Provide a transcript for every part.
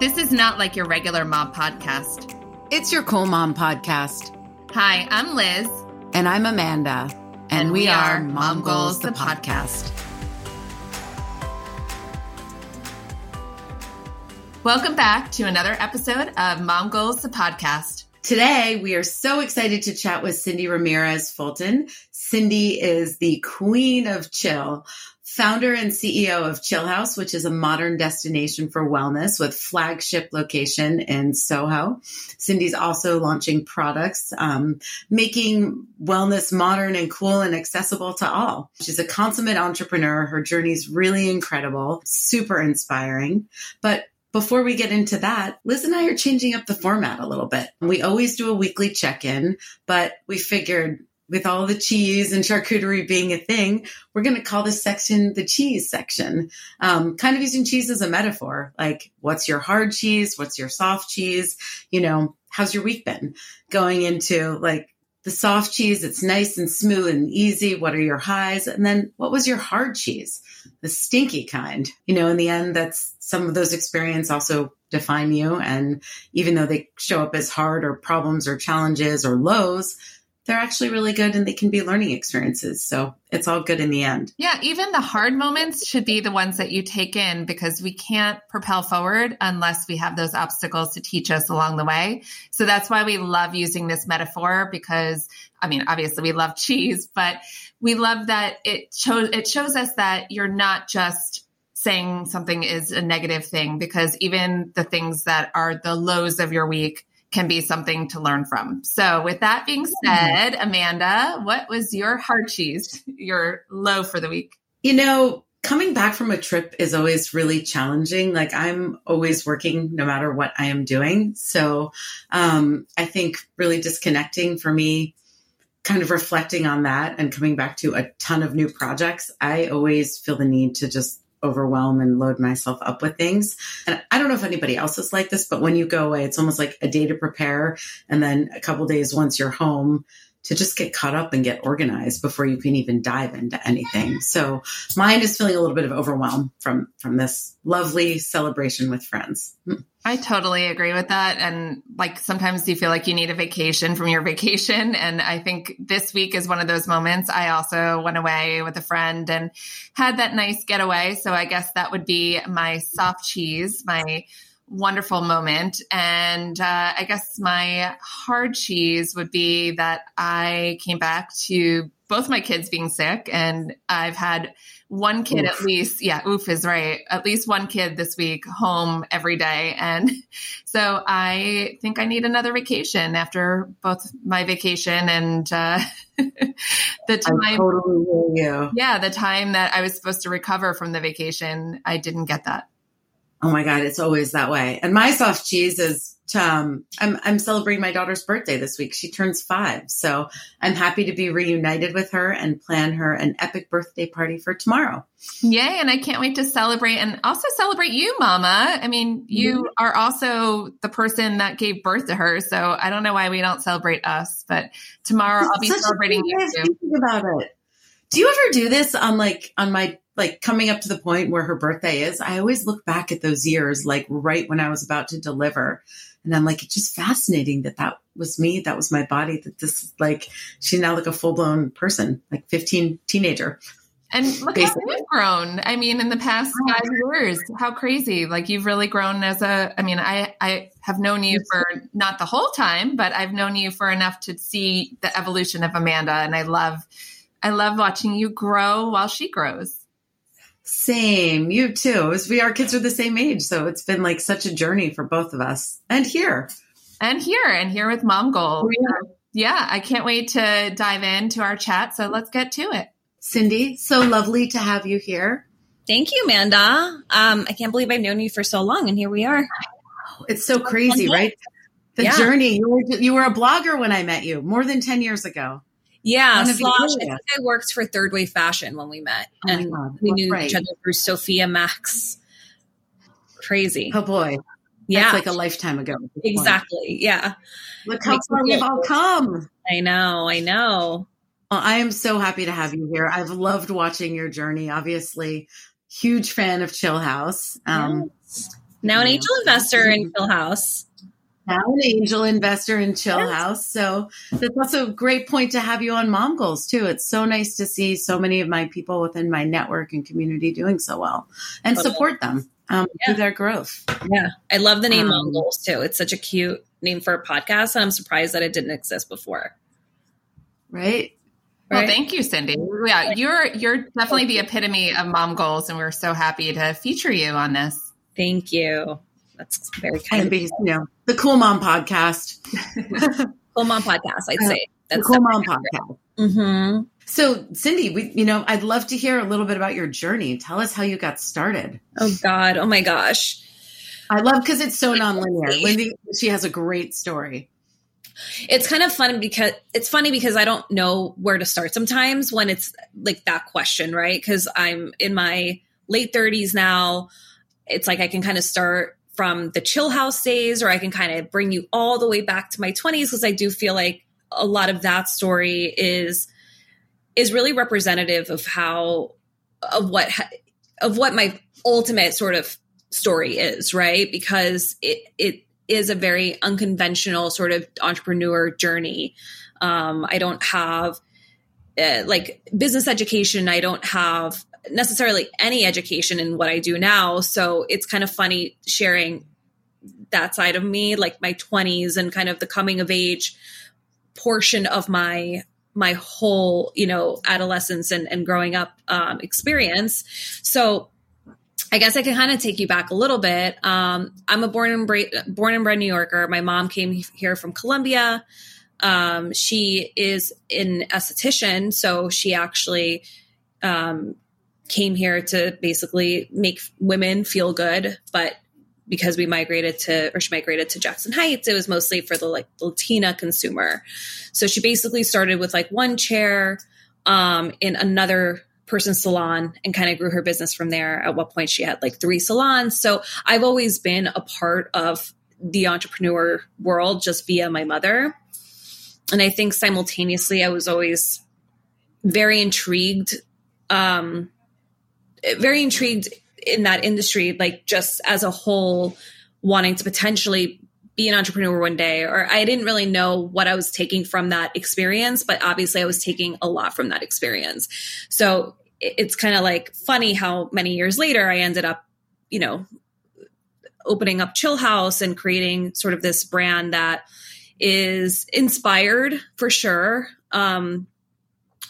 This is not like your regular mom podcast. It's your Cool Mom podcast. Hi, I'm Liz. And I'm Amanda. And, And we, we are are Mom Goals, Goals, the the podcast. Welcome back to another episode of Mom Goals, the podcast. Today, we are so excited to chat with Cyndi Ramirez Fulton. Cyndi is the queen of chill, founder and CEO of Chillhouse, which is a modern destination for wellness with flagship location in Soho. Cyndi's also launching products, um, making wellness modern and cool and accessible to all. She's a consummate entrepreneur. Her journey's really incredible, super inspiring. But before we get into that, Liz and I are changing up the format a little bit. We always do a weekly check in, but we figured with all the cheese and charcuterie being a thing, we're going to call this section the cheese section. Um, kind of using cheese as a metaphor. Like, what's your hard cheese? What's your soft cheese? You know, how's your week been? Going into like the soft cheese, it's nice and smooth and easy. What are your highs? And then what was your hard cheese? The stinky kind. You know, in the end, that's some of those experiences also define you. And even though they show up as hard or problems or challenges or lows, they're actually really good and they can be learning experiences. So it's all good in the end. Yeah, even the hard moments should be the ones that you take in because we can't propel forward unless we have those obstacles to teach us along the way. So that's why we love using this metaphor because I mean, obviously we love cheese, but we love that it shows it shows us that you're not just saying something is a negative thing because even the things that are the lows of your week can be something to learn from. So, with that being said, Amanda, what was your hard cheese, your low for the week? You know, coming back from a trip is always really challenging. Like I'm always working no matter what I am doing. So um, I think really disconnecting for me, kind of reflecting on that and coming back to a ton of new projects, I always feel the need to just overwhelm and load myself up with things. And I don't know if anybody else is like this, but when you go away, it's almost like a day to prepare and then a couple days once you're home to just get caught up and get organized before you can even dive into anything. So mine is feeling a little bit of overwhelm from from this lovely celebration with friends. Hmm. I totally agree with that. And like sometimes you feel like you need a vacation from your vacation. And I think this week is one of those moments. I also went away with a friend and had that nice getaway. So I guess that would be my soft cheese, my wonderful moment. And uh, I guess my hard cheese would be that I came back to both my kids being sick and I've had one kid oof. at least, yeah, oof is right. At least one kid this week home every day. And so I think I need another vacation after both my vacation and uh, the time. Totally yeah, the time that I was supposed to recover from the vacation, I didn't get that. Oh my God, it's always that way. And my soft cheese is um, I'm I'm celebrating my daughter's birthday this week. She turns five, so I'm happy to be reunited with her and plan her an epic birthday party for tomorrow. Yay! And I can't wait to celebrate and also celebrate you, Mama. I mean, you mm-hmm. are also the person that gave birth to her, so I don't know why we don't celebrate us. But tomorrow I'll be celebrating you too. About it. Do you ever do this on like on my like coming up to the point where her birthday is? I always look back at those years, like right when I was about to deliver and I'm like, it's just fascinating that that was me. That was my body. That this, like, she's now like a full blown person, like 15 teenager. And look Basically. how you've grown. I mean, in the past oh, five years, how crazy! Like you've really grown as a. I mean, I I have known you for not the whole time, but I've known you for enough to see the evolution of Amanda, and I love, I love watching you grow while she grows. Same, you too. As we our kids are the same age, so it's been like such a journey for both of us. And here, and here, and here with Mom Goals. Oh, yeah. yeah, I can't wait to dive into our chat. So let's get to it. Cyndi, so lovely to have you here. Thank you, Amanda. Um, I can't believe I've known you for so long, and here we are. It's so crazy, right? The yeah. journey. You were, you were a blogger when I met you more than 10 years ago. Yeah, slash, I think I worked for Third Wave Fashion when we met, oh and we knew right. each other through Sophia Max. Crazy. Oh boy, yeah, That's like a lifetime ago. Exactly. Point. Yeah. Look how far we've all come. I know. I know. Well, I am so happy to have you here. I've loved watching your journey. Obviously, huge fan of Chillhouse. Um, yes. Now an angel investor in Chillhouse. Now an angel investor in Chill yes. House. So that's also a great point to have you on Mom Goals too. It's so nice to see so many of my people within my network and community doing so well and support them um, yeah. through their growth. Yeah. I love the name um, Mom Goals too. It's such a cute name for a podcast. And I'm surprised that it didn't exist before. Right. Well, thank you, Cyndi. Yeah, you're you're definitely the epitome of mom goals, and we're so happy to feature you on this. Thank you. That's very kind. And be, you know, the Cool Mom podcast. cool Mom podcast. I'd say that's the Cool Mom podcast. Mm-hmm. So, Cyndi, we, you know, I'd love to hear a little bit about your journey. Tell us how you got started. Oh God! Oh my gosh! I love because it's so nonlinear. Lindy, she has a great story it's kind of fun because it's funny because I don't know where to start sometimes when it's like that question, right? Because I'm in my late 30s now. It's like I can kind of start from the Chillhouse days, or I can kind of bring you all the way back to my 20s because I do feel like a lot of that story is is really representative of how of what of what my ultimate sort of story is, right? Because it it is a very unconventional sort of entrepreneur journey. Um, I don't have uh, like business education. I don't have necessarily any education in what I do now. So it's kind of funny sharing that side of me, like my 20s and kind of the coming of age portion of my my whole you know adolescence and, and growing up um, experience so I guess I can kind of take you back a little bit. Um, I'm a born and bra- born and bred New Yorker. My mom came here from Colombia. Um, she is an esthetician, so she actually um, came here to basically make women feel good. But because we migrated to, or she migrated to Jackson Heights, it was mostly for the like Latina consumer. So she basically started with like one chair um, in another person's salon and kind of grew her business from there. At what point she had like three salons. So I've always been a part of the entrepreneur world just via my mother. And I think simultaneously, I was always very intrigued, um, very intrigued in that industry, like just as a whole, wanting to potentially be an entrepreneur one day or i didn't really know what i was taking from that experience but obviously i was taking a lot from that experience. So it's kind of like funny how many years later I ended up, you know, opening up Chillhouse and creating sort of this brand that is inspired for sure. Um,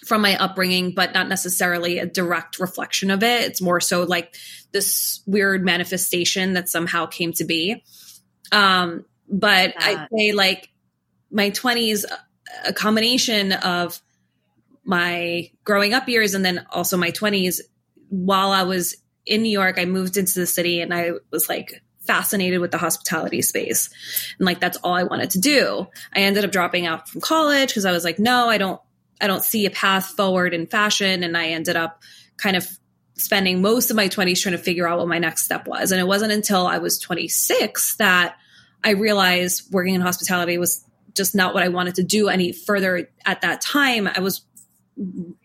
from my upbringing, but not necessarily a direct reflection of it. It's more so like this weird manifestation that somehow came to be. Um, but I'd say like my 20s, a combination of my growing up years and then also my 20s while I was in New York, I moved into the city and I was like fascinated with the hospitality space. And like that's all I wanted to do. I ended up dropping out from college because I was like, no, I don't I don't see a path forward in fashion and I ended up kind of spending most of my 20s trying to figure out what my next step was. And it wasn't until I was 26 that I realized working in hospitality was just not what I wanted to do any further at that time. I was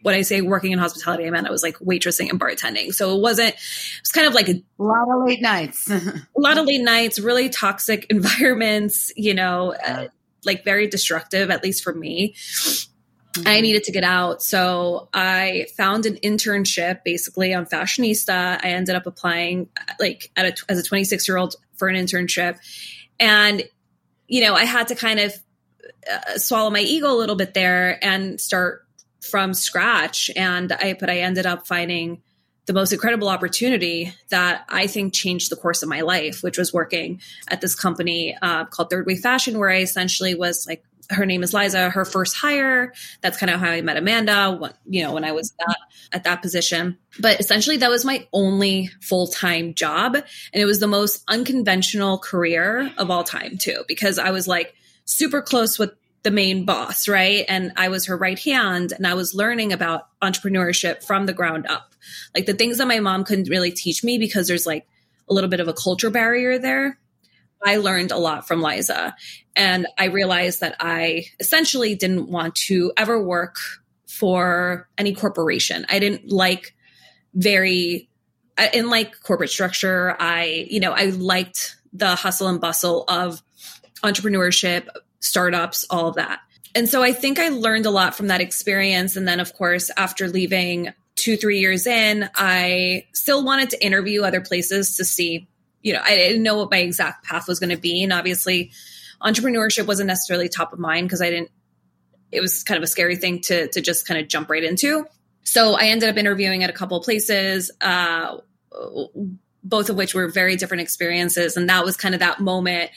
when I say working in hospitality, I meant I was like waitressing and bartending. So it wasn't, it was kind of like a, a lot of late nights, a lot of late nights, really toxic environments, you know, uh, like very destructive, at least for me. Mm-hmm. I needed to get out. So I found an internship basically on Fashionista. I ended up applying like a, as a 26 year old for an internship. And, you know, I had to kind of uh, swallow my ego a little bit there and start from scratch. And I, but I ended up finding the most incredible opportunity that I think changed the course of my life, which was working at this company uh, called Third Wave Fashion, where I essentially was like, her name is Liza, her first hire. That's kind of how I met Amanda, when, you know, when I was at that position. But essentially, that was my only full time job. And it was the most unconventional career of all time, too, because I was like super close with the main boss, right? And I was her right hand and I was learning about entrepreneurship from the ground up. Like the things that my mom couldn't really teach me because there's like a little bit of a culture barrier there. I learned a lot from Liza and I realized that I essentially didn't want to ever work for any corporation. I didn't like very in like corporate structure, I, you know, I liked the hustle and bustle of entrepreneurship, startups, all of that. And so I think I learned a lot from that experience. And then, of course, after leaving two, three years in, I still wanted to interview other places to see, you know, I didn't know what my exact path was going to be. And obviously, entrepreneurship wasn't necessarily top of mind because I didn't, it was kind of a scary thing to, to just kind of jump right into. So I ended up interviewing at a couple of places, uh, both of which were very different experiences. And that was kind of that moment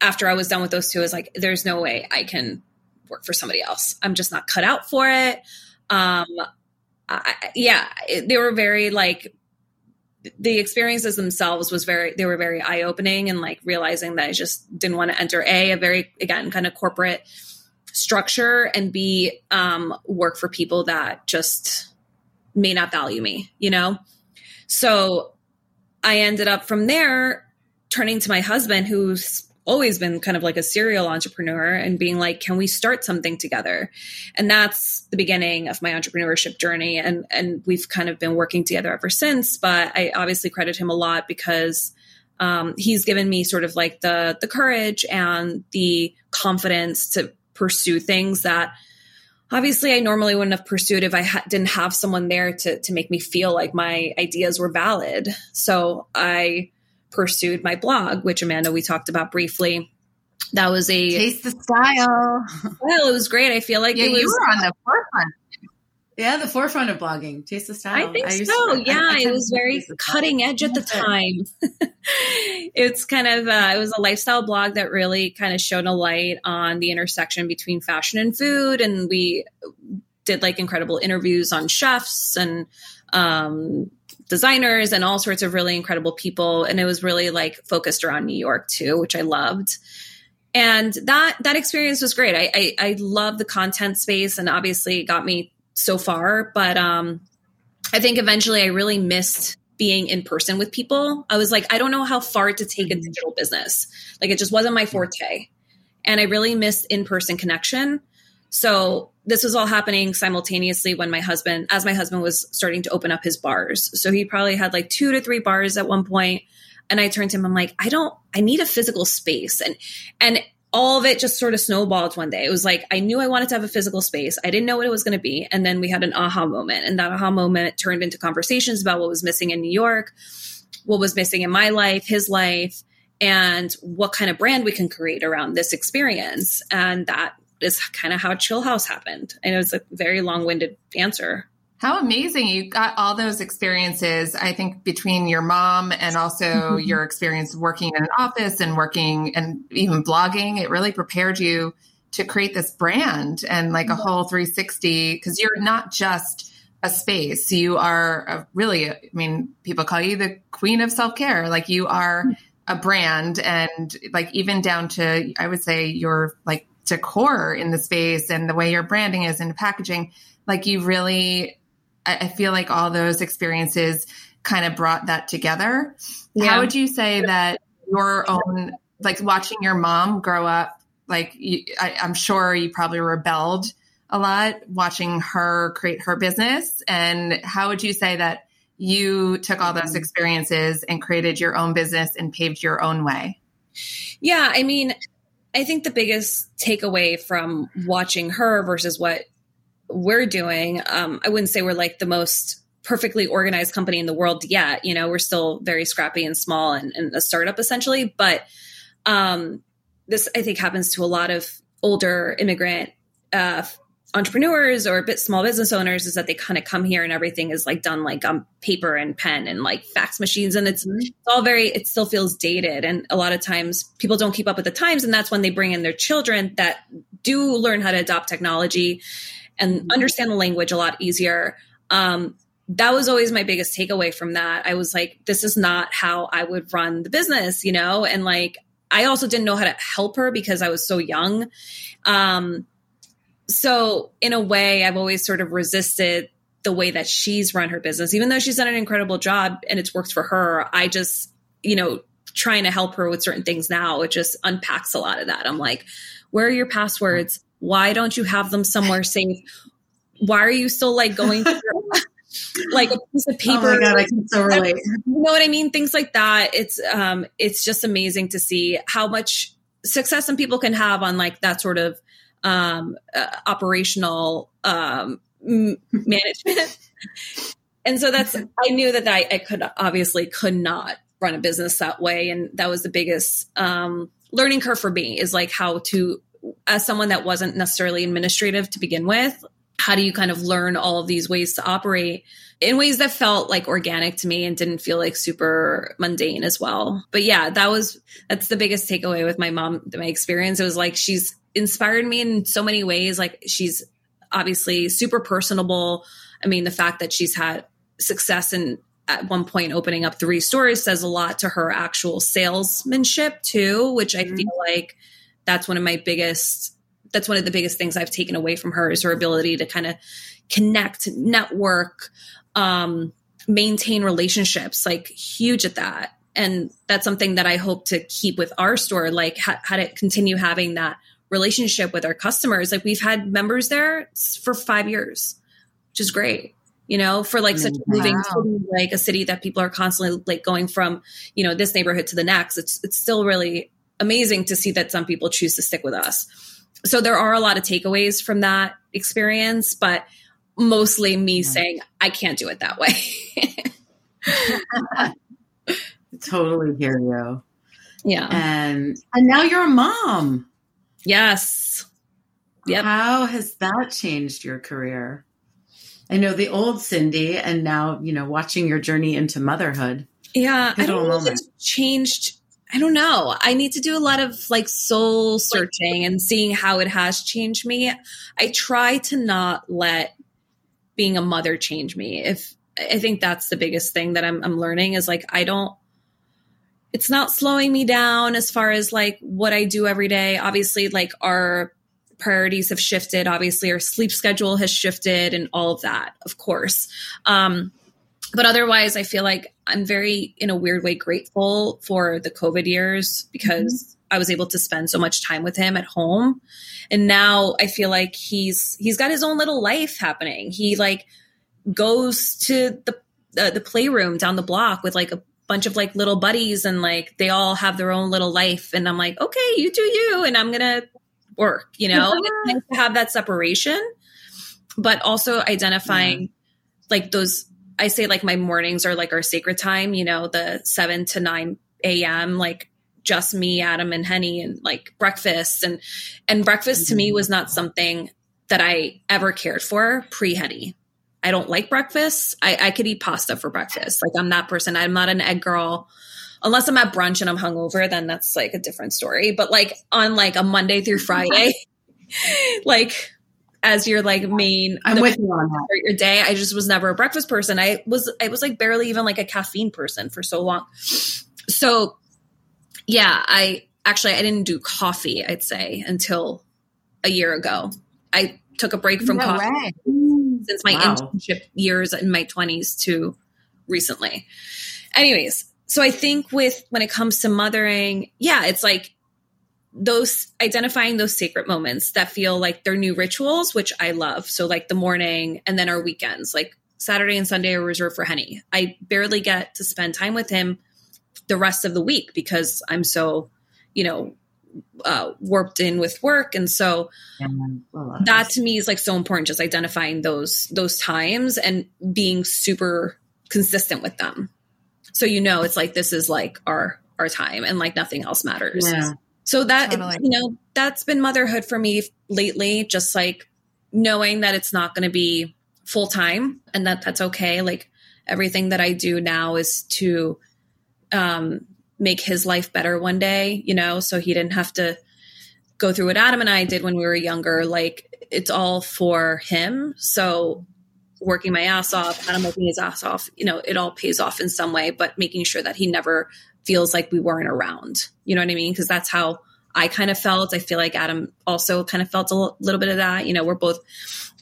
after I was done with those two, I was like, there's no way I can work for somebody else. I'm just not cut out for it. Um, I, yeah, it, they were very like the experiences themselves was very they were very eye opening and like realizing that I just didn't want to enter a a very again kind of corporate structure and b um, work for people that just may not value me, you know. So I ended up from there turning to my husband who's always been kind of like a serial entrepreneur and being like can we start something together and that's the beginning of my entrepreneurship journey and and we've kind of been working together ever since but i obviously credit him a lot because um, he's given me sort of like the the courage and the confidence to pursue things that obviously I normally wouldn't have pursued if I ha- didn't have someone there to to make me feel like my ideas were valid. So I pursued my blog, which Amanda, we talked about briefly. That was a taste the style. Well, it was great. I feel like yeah, it was you were on the forefront. Yeah, the forefront of blogging. Taste the style. I think I so. To, yeah, I, I it was very cutting edge at the time. it's kind of uh, it was a lifestyle blog that really kind of shone a light on the intersection between fashion and food, and we did like incredible interviews on chefs and um, designers and all sorts of really incredible people. And it was really like focused around New York too, which I loved. And that that experience was great. I I, I love the content space, and obviously it got me so far. But um, I think eventually I really missed being in person with people. I was like, I don't know how far to take a mm-hmm. digital business. Like it just wasn't my forte, and I really missed in person connection. So this was all happening simultaneously when my husband, as my husband was starting to open up his bars. So he probably had like two to three bars at one point. And I turned to him, I'm like, I don't, I need a physical space. And, and all of it just sort of snowballed one day. It was like, I knew I wanted to have a physical space. I didn't know what it was going to be. And then we had an aha moment. And that aha moment turned into conversations about what was missing in New York, what was missing in my life, his life, and what kind of brand we can create around this experience. And that is kind of how Chillhouse happened. And it was a very long winded answer. How amazing. You got all those experiences, I think, between your mom and also mm-hmm. your experience working in an office and working and even blogging. It really prepared you to create this brand and like a whole 360 because you're not just a space. You are a really, I mean, people call you the queen of self care. Like you are a brand and like even down to, I would say, your like decor in the space and the way your branding is and packaging, like you really, I, feel like all those experiences kind of brought that together. Yeah. How would you say that your own, like watching your mom grow up, like you, I, I'm sure you probably rebelled a lot watching her create her business. And how would you say that you took all those experiences and created your own business and paved your own way? Yeah, I mean, I think the biggest takeaway from watching her versus what we're doing, um, I wouldn't say we're like the most perfectly organized company in the world yet. You know, we're still very scrappy and small and, and a startup essentially. But um, this, I think, happens to a lot of older immigrant uh, entrepreneurs or bit small business owners is that they kind of come here and everything is like done like on paper and pen and like fax machines and it's, mm-hmm. it's all very it still feels dated and a lot of times people don't keep up with the times and that's when they bring in their children that do learn how to adopt technology and mm-hmm. understand the language a lot easier um, that was always my biggest takeaway from that i was like this is not how i would run the business you know and like i also didn't know how to help her because i was so young um, so in a way i've always sort of resisted the way that she's run her business even though she's done an incredible job and it's worked for her i just you know trying to help her with certain things now it just unpacks a lot of that i'm like where are your passwords why don't you have them somewhere safe why are you still like going through like a piece of paper. Oh my god, I can so relate. You know what I mean? Things like that. It's um, it's just amazing to see how much success some people can have on like that sort of um, uh, operational um, m- management. and so that's I knew that I, I could obviously could not run a business that way, and that was the biggest um, learning curve for me is like how to as someone that wasn't necessarily administrative to begin with how do you kind of learn all of these ways to operate in ways that felt like organic to me and didn't feel like super mundane as well. But yeah, that was that's the biggest takeaway with my mom, my experience. It was like she's inspired me in so many ways. Like she's obviously super personable. I mean, the fact that she's had success in at one point opening up three stores says a lot to her actual salesmanship too, which I mm-hmm. feel like that's one of my biggest that's one of the biggest things I've taken away from her is her ability to kind of connect, network, um, maintain relationships, like huge at that. And that's something that I hope to keep with our store, like ha- how to continue having that relationship with our customers. Like we've had members there for five years, which is great. You know, for like such a moving city, like a city that people are constantly like going from, you know, this neighborhood to the next. It's it's still really amazing to see that some people choose to stick with us so there are a lot of takeaways from that experience, but mostly me yeah. saying I can't do it that way. totally hear you. Yeah. And and now you're a mom. Yes. Yep. How has that changed your career? I know the old Cyndi and now, you know, watching your journey into motherhood. Yeah, I don't know if it's changed I don't know. I need to do a lot of like soul searching and seeing how it has changed me. I try to not let being a mother change me. If I think that's the biggest thing that I'm, I'm learning is like, I don't, it's not slowing me down as far as like what I do every day. Obviously, like our priorities have shifted. Obviously, our sleep schedule has shifted and all of that, of course. Um, but otherwise i feel like i'm very in a weird way grateful for the covid years because mm-hmm. i was able to spend so much time with him at home and now i feel like he's he's got his own little life happening he like goes to the uh, the playroom down the block with like a bunch of like little buddies and like they all have their own little life and i'm like okay you do you and i'm gonna work you know it's nice to have that separation but also identifying yeah. like those I say like my mornings are like our sacred time, you know, the 7 to 9 a.m. like just me, Adam and Henny and like breakfast and and breakfast mm-hmm. to me mm-hmm. was not something that I ever cared for pre-Henny. I don't like breakfast. I, I could eat pasta for breakfast. Like I'm that person. I'm not an egg girl. Unless I'm at brunch and I'm hungover, then that's like a different story. But like on like a Monday through Friday, like as your like main I'm with you on that. your day. I just was never a breakfast person. I was I was like barely even like a caffeine person for so long. So yeah, I actually I didn't do coffee, I'd say, until a year ago. I took a break from no coffee way. Since my wow. internship years in my 20s to recently. Anyways, so I think with when it comes to mothering, yeah, it's like those identifying those sacred moments that feel like they're new rituals, which I love. So like the morning and then our weekends, like Saturday and Sunday are reserved for Henny. I barely get to spend time with him the rest of the week because I'm so, you know, uh, warped in with work. And so that to me is like so important, just identifying those, those times and being super consistent with them. So, you know, it's like, this is like our, our time and like nothing else matters. Yeah. So that totally. you know, that's been motherhood for me lately, just like knowing that it's not going to be full time and that that's okay. Like everything that I do now is to um make his life better one day, you know, so he didn't have to go through what Adam and I did when we were younger. Like it's all for him. So working my ass off, Adam working his ass off, you know, it all pays off in some way, but making sure that he never feels like we weren't around. You know what I mean? Because that's how I kind of felt. I feel like Adam also kind of felt a l- little bit of that. You know, we're both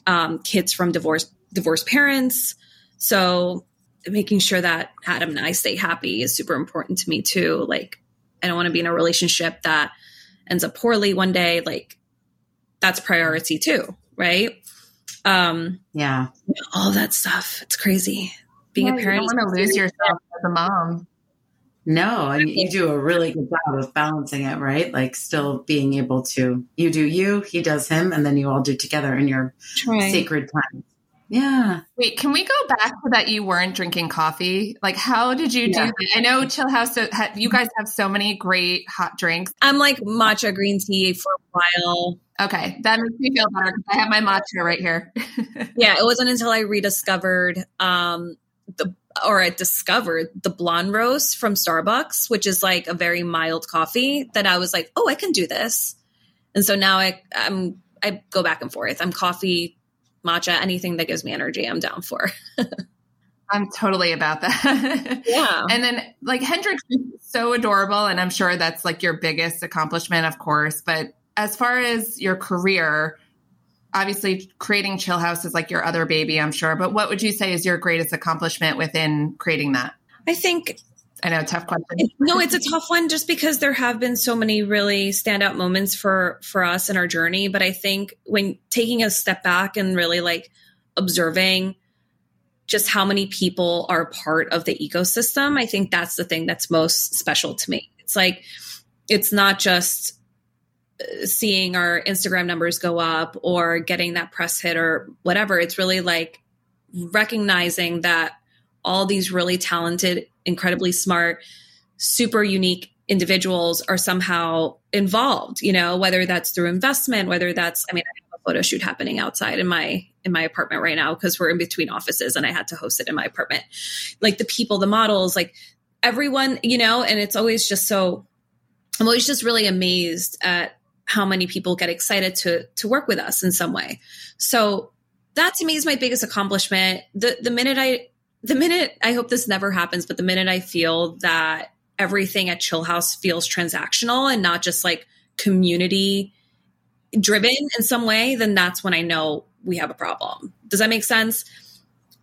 um, kids from divorced divorced parents, so making sure that Adam and I stay happy is super important to me too. Like, I don't want to be in a relationship that ends up poorly one day. Like, that's priority too, right? Um, yeah, all that stuff. It's crazy. Being yeah, a parent, you don't want to lose yourself as a mom. No, and you do a really good job of balancing it, right? Like still being able to you do you, he does him, and then you all do together in your Trying. sacred time. Yeah. Wait, can we go back to that you weren't drinking coffee? Like, how did you Yeah. do that? I know Chillhouse, so, ha, you guys have so many great hot drinks. I'm like matcha green tea for a while. Okay, that makes me feel better because I have my matcha right here. Yeah, it wasn't until I rediscovered um the or I discovered the blonde roast from Starbucks, which is like a very mild coffee, that I was like, oh, I can do this. And so now I I'm I go back and forth. I'm coffee, matcha, anything that gives me energy, I'm down for. I'm totally about that. Yeah. And then like Hendrix is so adorable and I'm sure that's like your biggest accomplishment of course, but as far as your career, obviously creating Chillhouse is like your other baby, I'm sure, but what would you say is your greatest accomplishment within creating that? I think I know tough question. no, it's a tough one just because there have been so many really standout moments for for us in our journey. But I think when taking a step back and really like observing just how many people are part of the ecosystem, I think that's the thing that's most special to me. It's like it's not just uh, seeing our Instagram numbers go up or getting that press hit or whatever. It's really like recognizing that all these really talented, incredibly smart, super unique individuals are somehow involved, you know, whether that's through investment, whether that's I mean, I have a photo shoot happening outside in my in my apartment right now because we're in between offices and I had to host it in my apartment. Like the people, the models, like everyone, you know, and it's always just so I'm always just really amazed at how many people get excited to to work with us in some way. So that to me is my biggest accomplishment. The the minute I the minute I hope this never happens, but the minute I feel that everything at Chillhouse feels transactional and not just like community driven in some way, then that's when I know we have a problem. Does that make sense?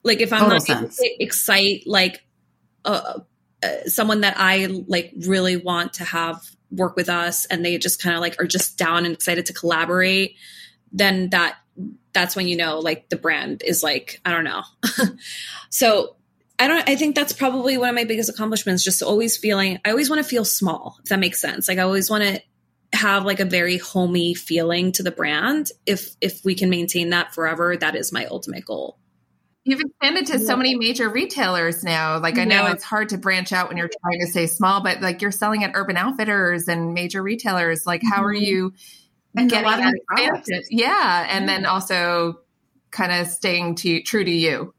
Like if I'm Total not able to excite like uh, uh, someone that I like really want to have work with us and they just kind of like are just down and excited to collaborate, then that that's when you know like the brand is like I don't know. so I don't I think that's probably one of my biggest accomplishments just always feeling I always want to feel small if that makes sense. Like I always want to have like a very homey feeling to the brand. If if we can maintain that forever, that is my ultimate goal. You've expanded to so many major retailers now. Like I know Yeah. it's hard to branch out when you're trying to stay small, but like you're selling at Urban Outfitters and major retailers. Like how are Mhm. you And a getting lot of that expansion? Yeah, and then also kind of staying to true to you.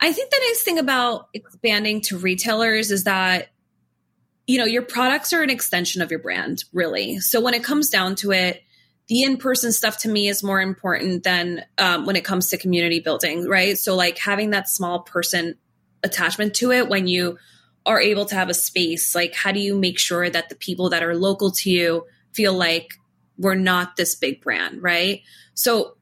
I think the nice thing about expanding to retailers is that you know your products are an extension of your brand, really. So when it comes down to it, the in-person stuff to me is more important than um, when it comes to community building, right? So like having that small person attachment to it when you are able to have a space, like how do you make sure that the people that are local to you feel like we're not this big brand, right? So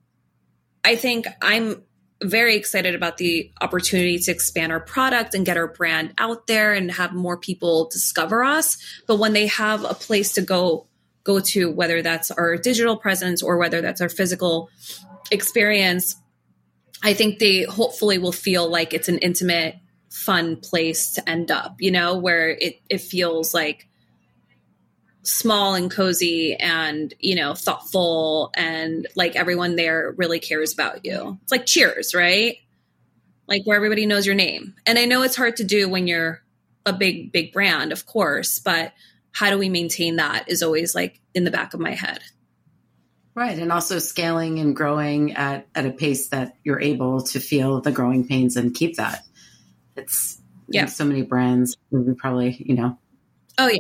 I think I'm very excited about the opportunity to expand our product and get our brand out there and have more people discover us. But when they have a place to go go to, whether that's our digital presence or whether that's our physical experience, I think they hopefully will feel like it's an intimate, fun place to end up, you know, where it, it feels like small and cozy and you know thoughtful and like everyone there really cares about you it's like cheers right like where everybody knows your name and i know it's hard to do when you're a big big brand of course but how do we maintain that is always like in the back of my head Right. And also scaling and growing at, at a pace that you're able to feel the growing pains and keep that. It's Yeah. so many brands. We probably, you know. oh yeah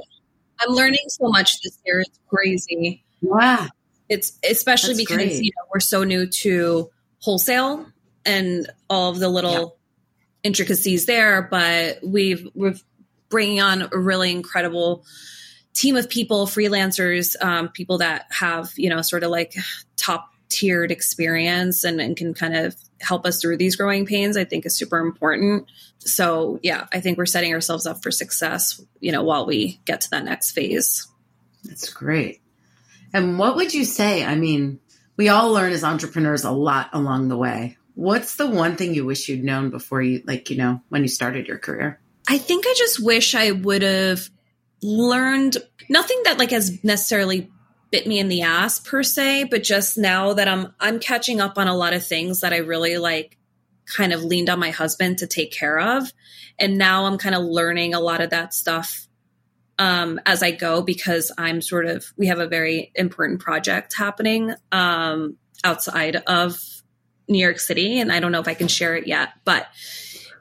i'm learning so much this year it's crazy Wow. it's especially That's because great. you know we're so new to wholesale and all of the little intricacies there but we've we're bringing on a really incredible team of people freelancers um, people that have you know sort of like top tiered experience and, and can kind of help us through these growing pains i think is super important so yeah i think we're setting ourselves up for success you know while we get to that next phase That's great. And what would you say? I mean, We all learn as entrepreneurs a lot along the way. What's the one thing you wish you'd known before you, like, you know, when you started your career? I think I just wish I would have learned nothing that like has necessarily bit me in the ass per se, but just now that I'm I'm catching up on a lot of things that I really like kind of leaned on my husband to take care of. And now I'm kind of learning a lot of that stuff um, as I go because I'm sort of we have a very important project happening um, outside of New York City, and I don't know if I can share it yet, but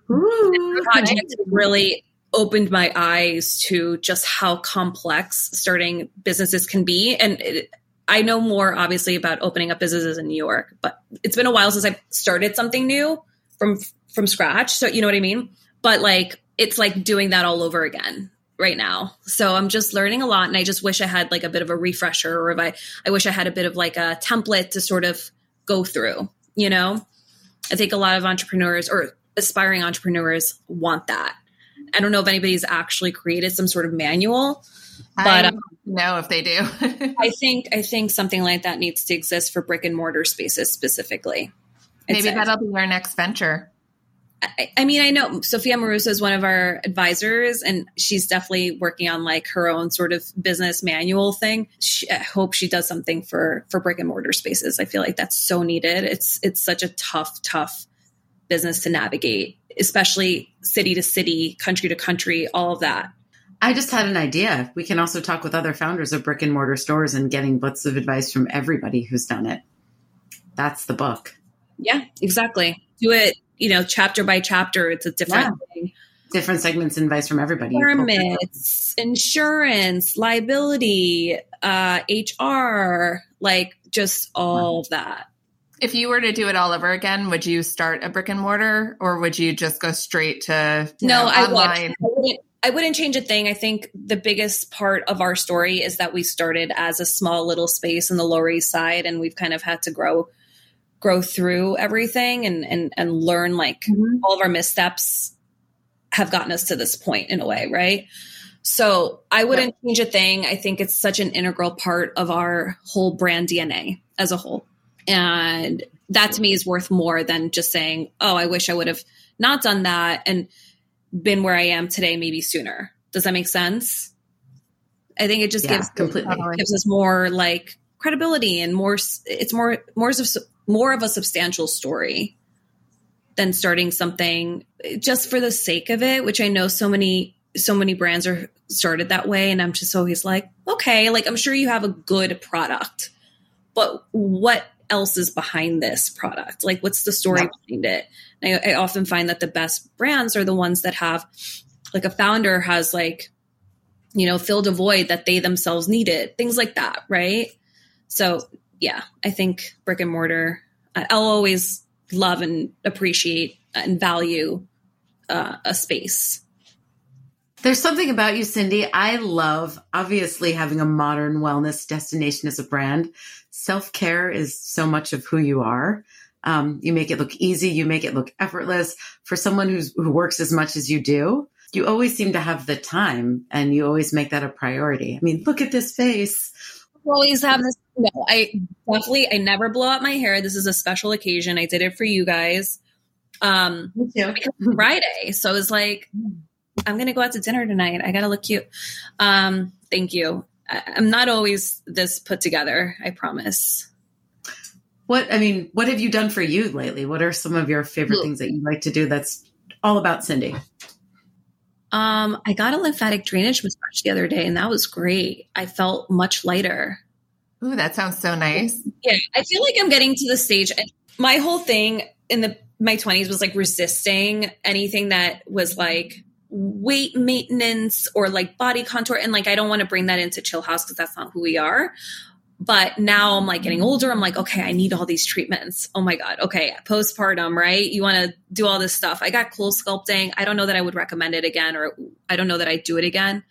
Ooh, project nice. really opened my eyes to just how complex starting businesses can be, and it, I know more obviously about opening up businesses in New York, but it's been a while since I've started something new from from scratch. So you know what I mean? But like it's like doing that all over again right now. So I'm just learning a lot and I just wish I had like a bit of a refresher or if I I wish I had a bit of like a template to sort of go through you know i think a lot of entrepreneurs or aspiring entrepreneurs want that i don't know if anybody's actually created some sort of manual but um, know if they do i think i think something like that needs to exist for brick and mortar spaces specifically maybe that'll be our next venture I, I, mean, I know Sophia Amoruso is one of our advisors, and she's definitely working on like her own sort of business manual thing. She, I hope she does something for for brick and mortar spaces. I feel like that's so needed. It's it's such a tough, tough business to navigate, especially city to city, country to country, all of that. I just had an idea. We can also talk with other founders of brick and mortar stores and getting bits of advice from everybody who's done it. That's the book. Yeah, exactly. Do it you know, chapter by chapter, it's a different yeah. thing. Different segments advice from everybody. Permits, insurance, liability, uh, HR, like just all of that. If you were to do it all over again, would you start a brick and mortar or would you just go straight to no? Know, I, online? Would. I wouldn't. I wouldn't change a thing. I think the biggest part of our story is that we started as a small little space in the Lower East Side, and we've kind of had to grow grow through everything and and and learn like mm-hmm. all of our missteps have gotten us to this point in a way, right? So I wouldn't yeah. change a thing. I think it's such an integral part of our whole brand DNA as a whole. And that to me is worth more than just saying, oh, I wish I would have not done that and been where I am today, maybe sooner. Does that make sense? I think it just yeah, gives completely gives us more like credibility and more. It's more more of more of a substantial story than starting something just for the sake of it, which I know so many so many brands are started that way and I'm just always like, okay, like I'm sure you have a good product. But what else is behind this product? Like what's the story yeah. behind it? I, I often find that the best brands are the ones that have like a founder has like you know filled a void that they themselves needed things like that right so yeah, I think brick and mortar, I'll always love and appreciate and value uh, a space. There's something about you, Cyndi. I love obviously having a modern wellness destination as a brand. Self care is so much of who you are. Um, you make it look easy. You make it look effortless for someone who's, who works as much as you do. You always seem to have the time and you always make that a priority. I mean, look at this face always have this. No, I definitely, I never blow out my hair. This is a special occasion. I did it for you guys. Um, Friday. So I was like, I'm going to go out to dinner tonight. I got to look cute. Um, thank you. I, I'm not always this put together. I promise. What, I mean, what have you done for you lately? What are some of your favorite things that you like to do that's all about Cyndi? Um, I got a lymphatic drainage massage the other day, and that was great. I felt much lighter. Ooh, that sounds so nice. Yeah, I feel like I'm getting to the stage. My whole thing in the my 20s was like resisting anything that was like weight maintenance or like body contour and like I don't want to bring that into Chillhouse because that's not who we are. But now I'm like getting older. I'm like, okay, I need all these treatments. Oh my God. Okay. Postpartum, right? You want to do all this stuff. I got CoolSculpting. I don't know that I would recommend it again, or I don't know that I'd do it again.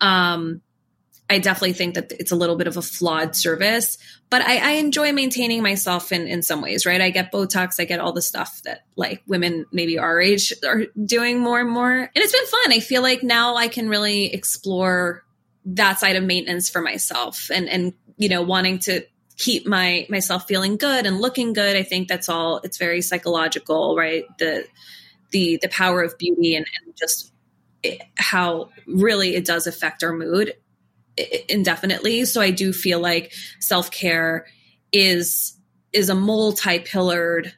Um, I definitely think that it's a little bit of a flawed service, but I, I, enjoy maintaining myself in, in some ways, right? I get Botox, I get all the stuff that like women maybe our age are doing more and more. And it's been fun. I feel like now I can really explore that side of maintenance for myself and, and you know, wanting to keep my myself feeling good and looking good. I think that's all. It's very psychological, right? The the the power of beauty and, and just how really it does affect our mood indefinitely. So I do feel like self care is is a multi pillared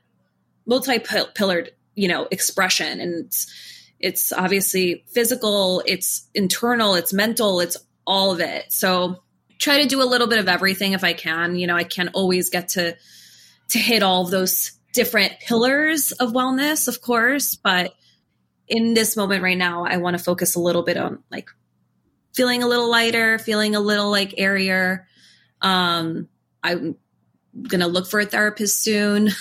multi pillared you know expression. And it's it's obviously physical it's internal it's mental it's all of it. So try to do a little bit of everything if i can. You know i can't always get to to hit all those different pillars of wellness of course but in this moment right now i want to focus a little bit on like feeling a little lighter feeling a little like airier um i'm gonna look for a therapist soon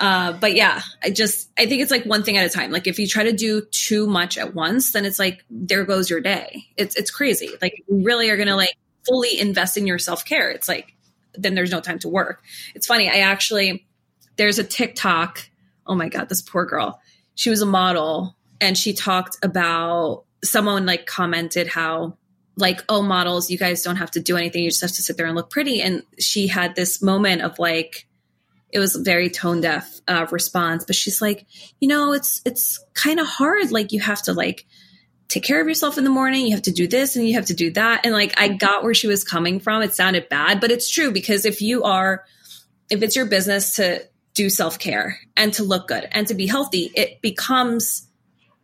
Uh, but yeah, I just I think it's like one thing at a time. Like if you try to do too much at once, then it's like there goes your day. It's it's crazy. Like you really are gonna like fully invest in your self care. It's like then there's no time to work. It's funny. I actually there's a TikTok. Oh my god, this poor girl. She was a model and she talked about someone like commented how like oh models you guys don't have to do anything. You just have to sit there and look pretty. And she had this moment of like it was very tone deaf uh, response. But she's like you know it's it's kind of hard. Like you have to like take care of yourself in the morning. You have to do this and you have to do that. And like i got where she was coming from. It sounded bad but it's true because if you are if it's your business to do self-care and to look good and to be healthy it becomes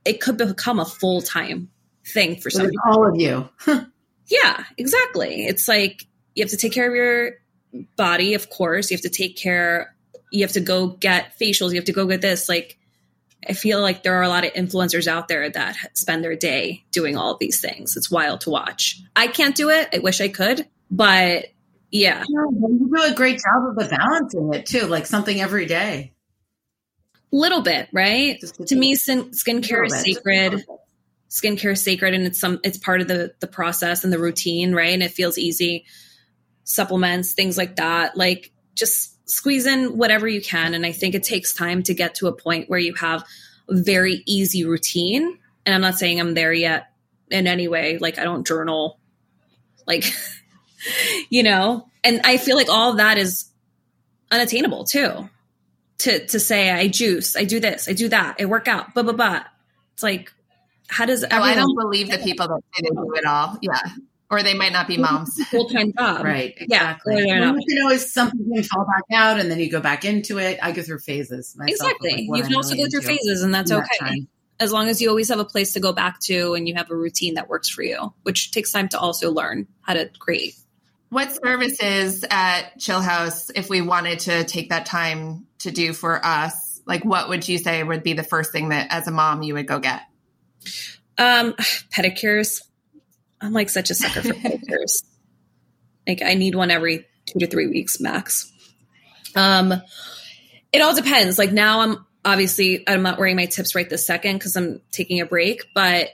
it could become a full-time thing for some all of you yeah exactly it's like you have to take care of your body of course you have to take care you have to go get facials, you have to go get this. Like, I feel like there are a lot of influencers out there that spend their day doing all these things. It's wild to watch. I can't do it. I wish I could, but yeah. You do a great job of balancing it too, like something every day. Little bit, right? To me, skin, skincare is sacred. Skincare is sacred, and it's some. It's part of the the process and the routine, right? And it feels easy. Supplements, things like that, like just squeeze in whatever you can. And I think it takes time to get to a point where you have a very easy routine. And I'm not saying I'm there yet in any way. Like I don't journal, like, you know, and I feel like all of that is unattainable too. To, to say I juice, I do this, I do that, I work out, blah, blah, blah. It's like, how does oh, I don't believe the people that say they do it all. Yeah or they might not be moms. Full time job, right? Exactly. Yeah, you can always something can fall back out, and then you go back into it. I go through phases. exactly. Like you can I'm also really go through phases, and that's okay. That as long as you always have a place to go back to, and you have a routine that works for you, which takes time to also learn how to create. What services at Chillhouse, if we wanted to take that time to do for us, like what would you say would be the first thing that, as a mom, you would go get? Um, pedicures I'm like such a sucker for pedicures. like I need one every two to three weeks max. Um, it all depends. Like now I'm obviously I'm not wearing my tips right this second because I'm taking a break, but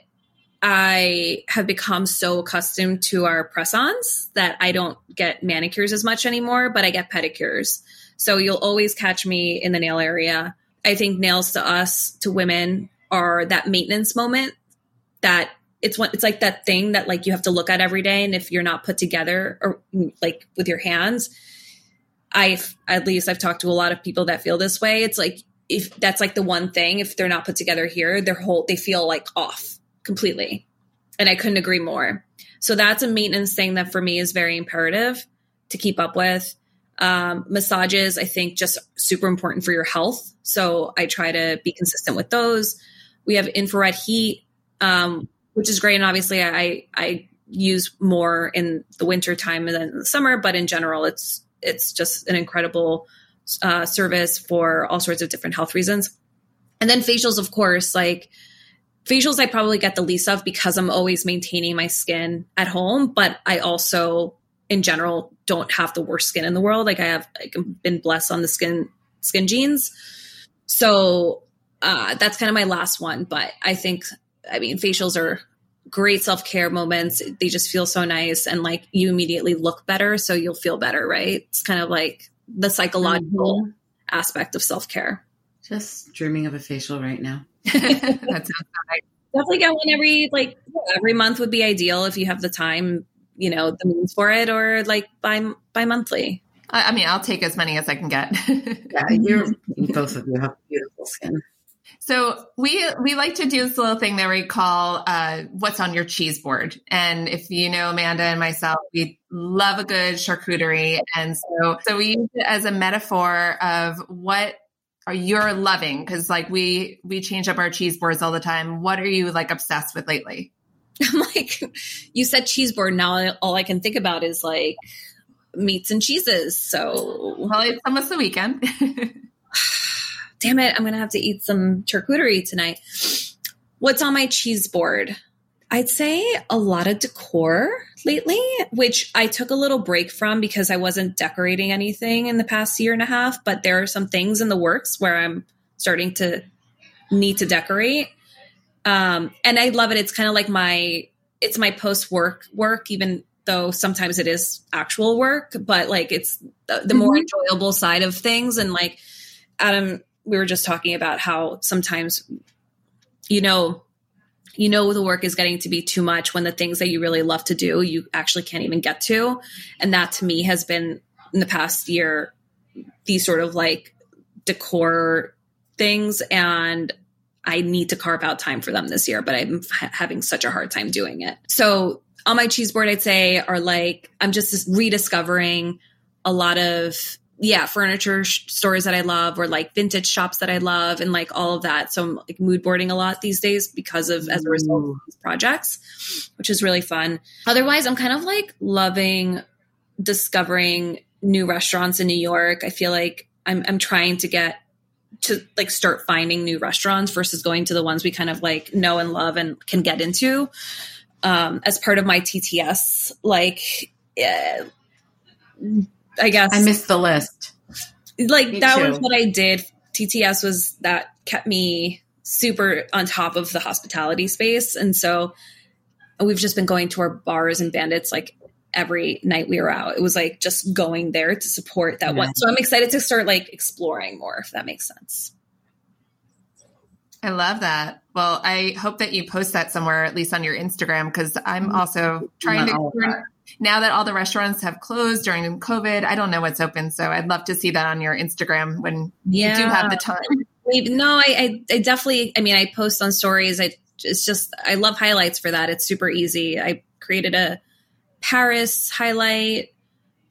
I have become so accustomed to our press-ons that I don't get manicures as much anymore, but I get pedicures. So you'll always catch me in the nail area. I think nails to us, to women, are that maintenance moment that it's one it's like that thing that like you have to look at every day and if you're not put together or like with your hands i've at least i've talked to a lot of people that feel this way. It's like if that's like the one thing if they're not put together here their whole they feel like off completely. And i couldn't agree more. So that's a maintenance thing that for me is very imperative to keep up with um, massages i think just super important for your health so i try to be consistent with those we have infrared heat um, which is great. And obviously, I I use more in the winter time than in the summer, but in general, it's it's just an incredible uh, service for all sorts of different health reasons. And then facials, of course, like facials, I probably get the least of because I'm always maintaining my skin at home, but I also in general don't have the worst skin in the world. Like I have like been blessed on the skin skin genes. So uh, that's kind of my last one. But I think I mean, facials are great self care moments. They just feel so nice and like you immediately look better. So you'll feel better, right? It's kind of like the psychological mm-hmm. aspect of self care. Just dreaming of a facial right now. that sounds nice. Definitely get one every like every month would be ideal if you have the time, you know, the means for it, or like by by monthly. I mean, I'll take as many as I can get. yeah, you're both of you have beautiful skin. So we we like to do this little thing that we call uh, "What's on your cheese board." And if you know Amanda and myself, we love a good charcuterie, and so so we use it as a metaphor of what are you're loving because like we we change up our cheese boards all the time. What are you like obsessed with lately? I'm like, you said cheese board. Now all I can think about is like meats and cheeses. So well, it's almost the weekend. damn it, I'm going to have to eat some charcuterie tonight. What's on my cheese board? I'd say a lot of decor lately, which I took a little break from because I wasn't decorating anything in the past year and a half. But there are some things in the works where I'm starting to need to decorate. Um, and I love it. It's kind of like my, it's my post work work, even though sometimes it is actual work, but like it's the, the more mm-hmm. enjoyable side of things. And like Adam we were just talking about how sometimes you know you know the work is getting to be too much when the things that you really love to do you actually can't even get to and that to me has been in the past year these sort of like decor things and I need to carve out time for them this year, but I'm ha- having such a hard time doing it. So on my cheese board, I'd say are like, I'm just rediscovering a lot of yeah, furniture sh- stores that I love or like vintage shops that I love and like all of that. So I'm like mood boarding a lot these days because of as a result of these projects, which is really fun. Otherwise, I'm kind of like loving discovering new restaurants in New York. I feel like I'm I'm trying to get to like start finding new restaurants versus going to the ones we kind of like know and love and can get into. Um, as part of my TTS, like uh, I guess I missed the list. Like me that too. was what I did. TTS was that kept me super on top of the hospitality space, and so we've just been going to our bars and bandits like every night we were out. It was like just going there to support that yeah. one. So I'm excited to start like exploring more, if that makes sense. I love that. Well, I hope that you post that somewhere, at least on your Instagram, because I'm mm-hmm. also trying to learn now that all the restaurants have closed during COVID, I don't know what's open. So I'd love to see that on your Instagram when yeah. you do have the time. No, I, I, I, definitely, I mean, I post on stories. I, it's just, I love highlights for that. It's super easy. I created a Paris highlight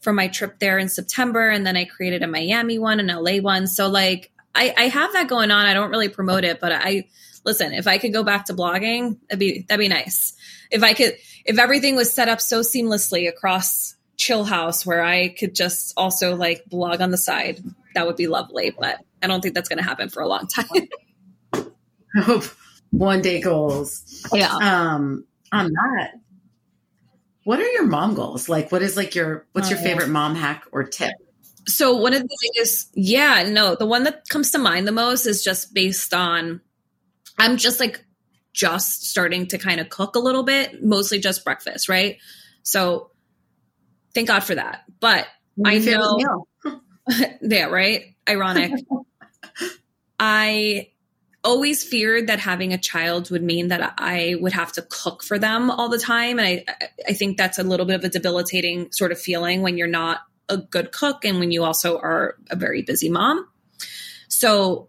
for my trip there in September. And then I created a Miami one an LA one. So like, I, I have that going on. I don't really promote it, but I, listen, if I could go back to blogging, that'd be, that'd be nice. If I could, if everything was set up so seamlessly across Chillhouse where I could just also like blog on the side, that would be lovely. But I don't think that's going to happen for a long time. Hope one day goals. Yeah. Um, on that, what are your mom goals? Like, what is like your what's your favorite mom hack or tip? So one of the things, yeah, no, the one that comes to mind the most is just based on. I'm just like just starting to kind of cook a little bit, mostly just breakfast, right? So thank God for that. But I know, yeah, right? Ironic. I always feared that having a child would mean that I would have to cook for them all the time. And I, I think that's a little bit of a debilitating sort of feeling when you're not a good cook and when you also are a very busy mom. So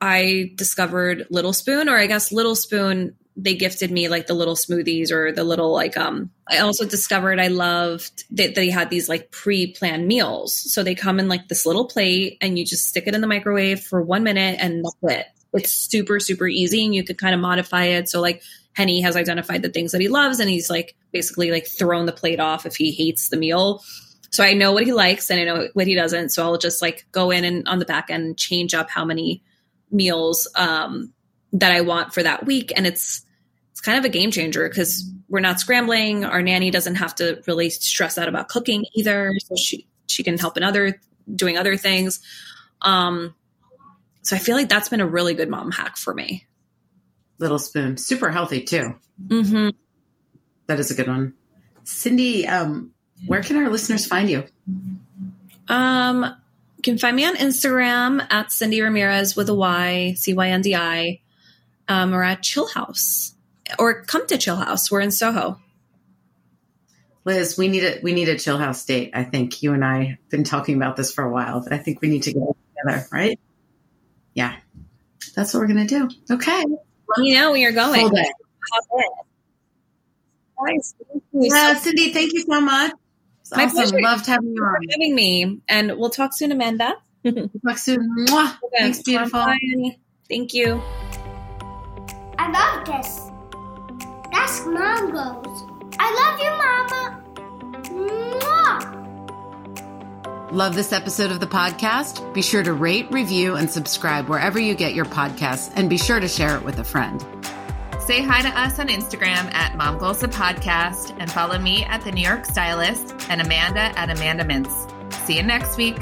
I discovered Little Spoon, or I guess Little Spoon, they gifted me like the little smoothies or the little like um I also discovered I loved that they had these like pre-planned meals. So they come in like this little plate and you just stick it in the microwave for one minute and that's it. It's super, super easy and you could kind of modify it. So like Henny has identified the things that he loves and he's like basically like thrown the plate off if he hates the meal. So I know what he likes and I know what he doesn't. So I'll just like go in and on the back end change up how many meals um, that I want for that week. And it's it's kind of a game changer because we're not scrambling. Our nanny doesn't have to really stress out about cooking either. So she she can help in other doing other things. Um, so I feel like that's been a really good mom hack for me. Little spoon, super healthy too. Mm-hmm. That is a good one. Cyndi, um, where can our listeners find you? Um, you can find me on Instagram at Cyndi Ramirez with a Y, C Y N D I, um, or at Chillhouse, or come to Chillhouse. We're in Soho. Liz, we need a we need a Chillhouse date. I think you and I have been talking about this for a while, but I think we need to get together, right? Yeah. That's what we're gonna do. Okay. Let me know when you're going. Full day. Nice. Yeah, Cyndi, thank you so much. It's My awesome. pleasure. Loved having you on. having me. And we'll talk soon, Amanda. Talk soon. Mwah. Thanks, beautiful. Bye. Thank you. I love this. That's mangoes. I love you, Mama. Mwah. Love this episode of the podcast? Be sure to rate, review, and subscribe wherever you get your podcasts, and be sure to share it with a friend. Say hi to us on Instagram at Mom Goals the Podcast and follow me at The New York Stylist and Amanda at Amanda Mintz. See you next week.